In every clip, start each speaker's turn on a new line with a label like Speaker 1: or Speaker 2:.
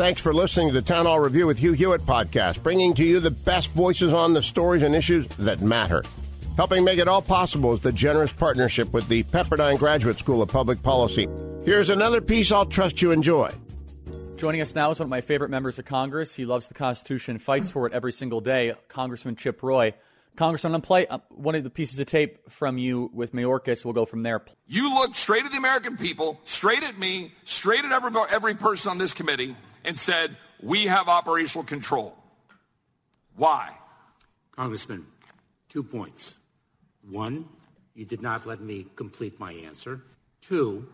Speaker 1: Thanks for listening to the Town Hall Review with Hugh Hewitt podcast, bringing to you the best voices on the stories and issues that matter. Helping make it all possible is the generous partnership with the Pepperdine Graduate School of Public Policy. Here's another piece I'll trust you enjoy.
Speaker 2: Joining us now is one of my favorite members of Congress. He loves the Constitution, fights for it every single day, Congressman Chip Roy. Congressman, I'm play uh, one of the pieces of tape from you with Mayorkas. We'll go from there.
Speaker 3: You look straight at the American people, straight at me, straight at every, every person on this committee, and said, We have operational control. Why?
Speaker 4: Congressman, two points. One, you did not let me complete my answer. Two,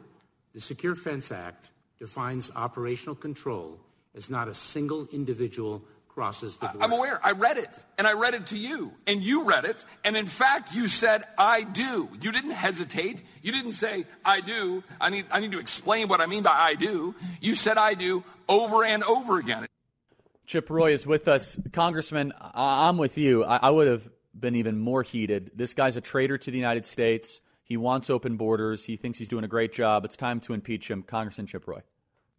Speaker 4: the Secure Fence Act defines operational control as not a single individual crosses the border.
Speaker 3: I'm aware. I read it, and I read it to you, and you read it, and in fact, you said, "I do." You didn't hesitate. You didn't say, "I do." I need, I need to explain what I mean by "I do." You said, "I do" over and over again.
Speaker 2: Chip Roy is with us, Congressman. I- am with you. I, I would have been even more heated. This guy's a traitor to the United States. He wants open borders. He thinks he's doing a great job. It's time to impeach him. Congressman Chip Roy.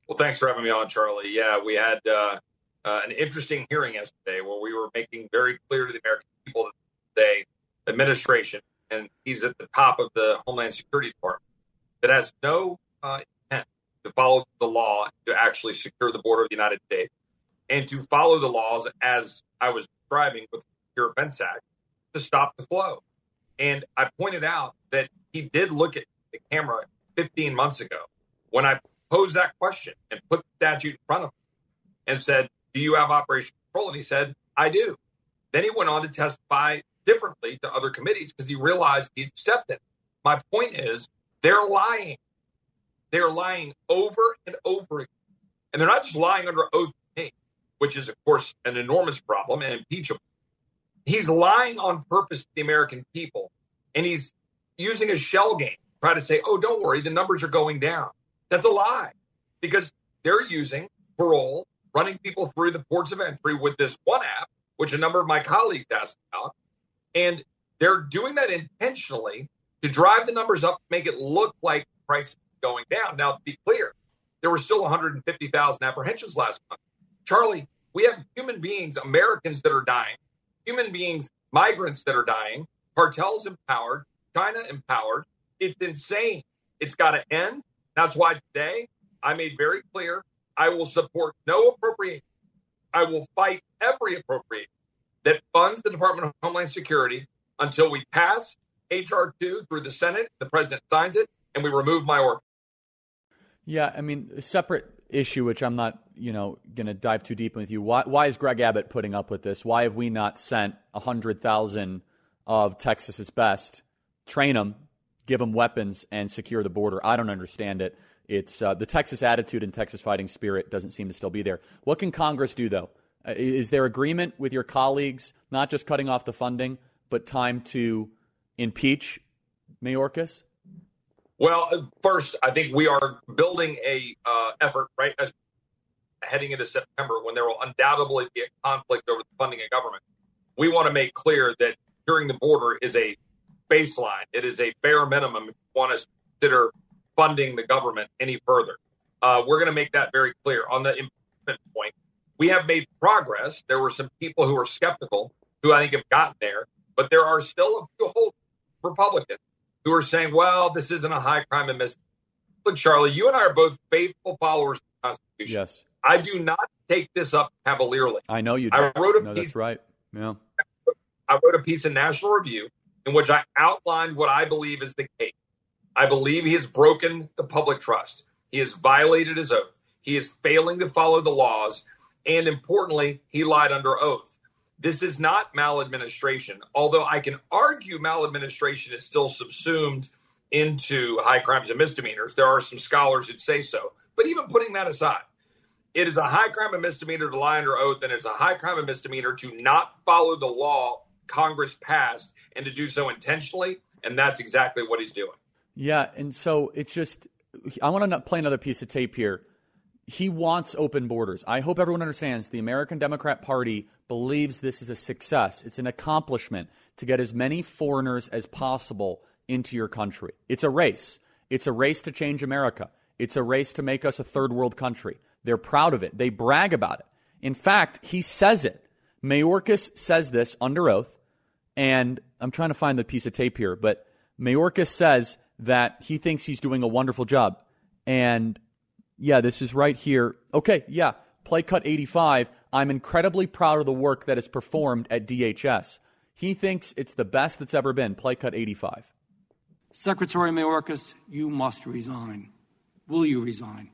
Speaker 5: Well, thanks for having me on, Charlie. Yeah, we had uh, uh, an interesting hearing yesterday where we were making very clear to the American people that the administration, and he's at the top of the Homeland Security Department, that has no uh, intent to follow the law to actually secure the border of the United States and to follow the laws as I was describing with the Secure Fence Act to stop the flow. And I pointed out that he did look at the camera 15 months ago when I posed that question and put the statute in front of him and said, Do you have operational control? And he said, I do. Then he went on to testify differently to other committees because he realized he'd stepped in. My point is, they're lying. They're lying over and over again. And they're not just lying under oath which is, of course, an enormous problem and impeachable he's lying on purpose to the American people, and he's using a shell game to try to say, "Oh, don't worry, the numbers are going down." That's a lie, because they're using parole, running people through the ports of entry with this one app, which a number of my colleagues asked about, and they're doing that intentionally to drive the numbers up, make it look like price is going down. Now, to be clear, there were still 150,000 apprehensions last month. Charlie, we have human beings, Americans that are dying human beings, migrants that are dying, cartels empowered, China empowered. It's insane. It's got to end. That's why today I made very clear I will support no appropriation. I will fight every appropriation that funds the Department of Homeland Security until we pass HR 2 through the Senate, the president signs it, and we remove my order.
Speaker 2: Yeah, I mean, separate issue, which I'm not, you know, going to dive too deep with you. Why, why is Greg Abbott putting up with this? Why have we not sent 100,000 of Texas's best, train them, give them weapons, and secure the border? I don't understand it. It's uh, the Texas attitude and Texas fighting spirit doesn't seem to still be there. What can Congress do, though? Uh, is there agreement with your colleagues, not just cutting off the funding, but time to impeach Mayorkas?
Speaker 5: Well, uh, first, I think we are building a uh, effort right as heading into September when there will undoubtedly be a conflict over the funding of government. We want to make clear that securing the border is a baseline. It is a bare minimum if you want to consider funding the government any further. Uh, we're going to make that very clear. On the impeachment point, we have made progress. There were some people who were skeptical who I think have gotten there, but there are still a few whole Republicans who are saying, well, this isn't a high crime and misdemeanor. Look, Charlie, you and I are both faithful followers of the Constitution.
Speaker 2: Yes.
Speaker 5: I do not take this up cavalierly.
Speaker 2: I know you do.
Speaker 5: I wrote a
Speaker 2: no,
Speaker 5: piece.
Speaker 2: That's right. Yeah.
Speaker 5: I wrote a piece in National Review in which I outlined what I believe is the case. I believe he has broken the public trust. He has violated his oath. He is failing to follow the laws. And importantly, he lied under oath. This is not maladministration, although I can argue maladministration is still subsumed into high crimes and misdemeanors. There are some scholars that say so. But even putting that aside, It is a high crime and misdemeanor to lie under oath, and it's a high crime and misdemeanor to not follow the law Congress passed and to do so intentionally. And that's exactly what he's doing.
Speaker 2: Yeah. And so it's just, I want to play another piece of tape here. He wants open borders. I hope everyone understands the American Democrat Party believes this is a success. It's an accomplishment to get as many foreigners as possible into your country. It's a race. It's a race to change America. It's a race to make us a third world country. They're proud of it. They brag about it. In fact, he says it. Mayorkas says this under oath. And I'm trying to find the piece of tape here, but Mayorkas says that he thinks he's doing a wonderful job. And yeah, this is right here. Okay, yeah, play cut 85. I'm incredibly proud of the work that is performed at DHS. He thinks it's the best that's ever been. Play cut 85.
Speaker 6: Secretary Mayorkas, you must resign. Will you resign?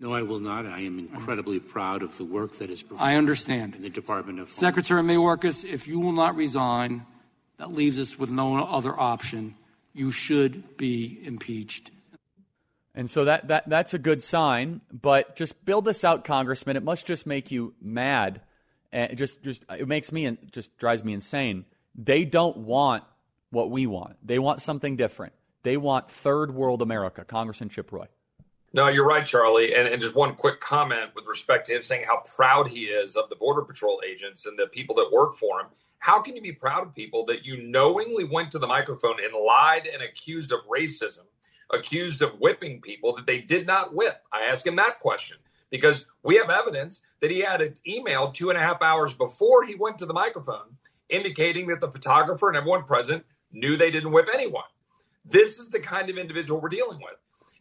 Speaker 4: No, I will not. I am incredibly proud of the work that is performed.
Speaker 6: I understand.
Speaker 4: In the Department of
Speaker 6: Secretary Mayorkas, if you will not resign, that leaves us with no other option. You should be impeached.
Speaker 2: And so that, that that's a good sign, but just build this out, Congressman. It must just make you mad. And it just just it makes me and just drives me insane. They don't want what we want. They want something different. They want third world America. Congressman Chip Roy.
Speaker 5: No, you're right, Charlie. And, and, just one quick comment with respect to him saying how proud he is of the Border Patrol agents and the people that work for him. How can you be proud of people that you knowingly went to the microphone and lied and accused of racism, accused of whipping people that they did not whip? I ask him that question because we have evidence that he had an email two and a half hours before he went to the microphone indicating that the photographer and everyone present knew they didn't whip anyone. This is the kind of individual we're dealing with.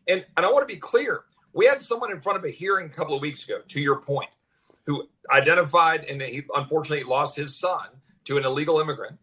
Speaker 5: And, and I want to be clear. We had someone in front of a hearing a couple of weeks ago, to your point, who identified and he unfortunately lost his son to an illegal immigrant.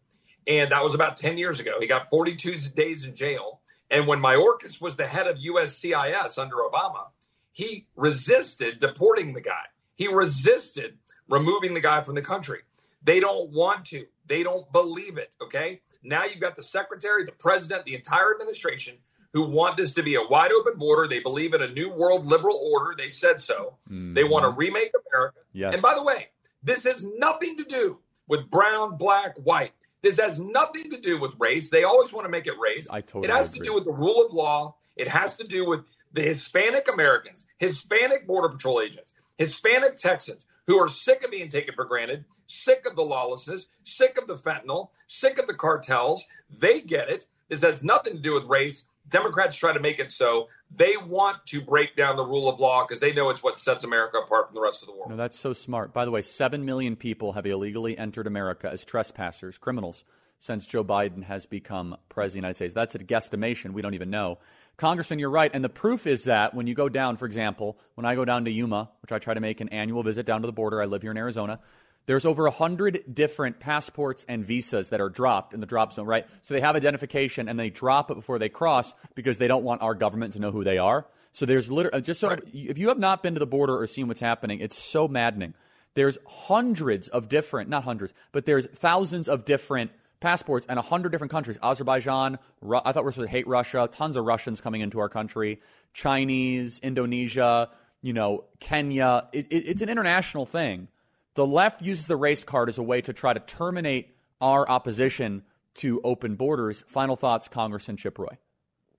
Speaker 5: And that was about 10 years ago. He got 42 days in jail. And when Mayorkas was the head of USCIS under Obama, he resisted deporting the guy. He resisted removing the guy from the country. They don't want to. They don't believe it. Okay. Now you've got the secretary, the president, the entire administration who want this to be a wide open border. They believe in a new world liberal order. They've said so. Mm-hmm. They want to remake America. Yes. And by the way, this has nothing to do with brown, black, white. This has nothing to do with race. They always want to make it race. I totally it has agree. to do with the rule of law. It has to do with the Hispanic Americans, Hispanic Border Patrol agents, Hispanic Texans who are sick of being taken for granted, sick of the lawlessness, sick of the fentanyl, sick of the cartels. They get it. This has nothing to do with race. Democrats try to make it so they want to break down the rule of law because they know it's what sets America apart from the rest of the world.
Speaker 2: No, that's so smart. By the way, 7 million people have illegally entered America as trespassers, criminals, since Joe Biden has become president of the United States. That's a guesstimation. We don't even know. Congressman, you're right. And the proof is that when you go down, for example, when I go down to Yuma, which I try to make an annual visit down to the border, I live here in Arizona, there's over 100 different passports and visas that are dropped in the drop zone, right? So they have identification and they drop it before they cross because they don't want our government to know who they are. So there's literally, uh, just so, right. if you have not been to the border or seen what's happening, it's so maddening. There's hundreds of different, not hundreds, but there's thousands of different passports and 100 different countries. Azerbaijan, Ru- I thought we were supposed to hate Russia, tons of Russians coming into our country, Chinese, Indonesia, you know, Kenya. It, it, it's an international thing. The left uses the race card as a way to try to terminate our opposition to open borders. Final thoughts, Congressman Chip Roy.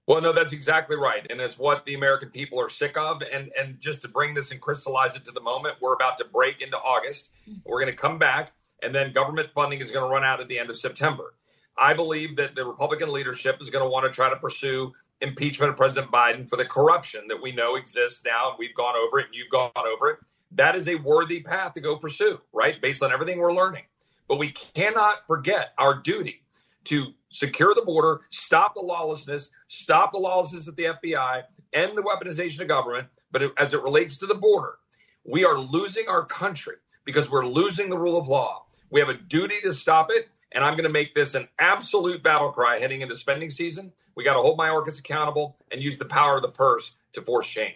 Speaker 5: Well, no, that's exactly right. And it's what the American people are sick of. And, and just to bring this and crystallize it to the moment, we're about to break into August. We're going to come back, and then government funding is going to run out at the end of September. I believe that the Republican leadership is going to want to try to pursue impeachment of President Biden for the corruption that we know exists now. We've gone over it, and you've gone over it that is a worthy path to go pursue, right? Based on everything we're learning. But we cannot forget our duty to secure the border, stop the lawlessness, stop the lawlessness at the FBI, end the weaponization of government. But as it relates to the border, we are losing our country because we're losing the rule of law. We have a duty to stop it. And I'm going to make this an absolute battle cry heading into spending season. We got to hold Mayorkas accountable and use the power of the purse to force change.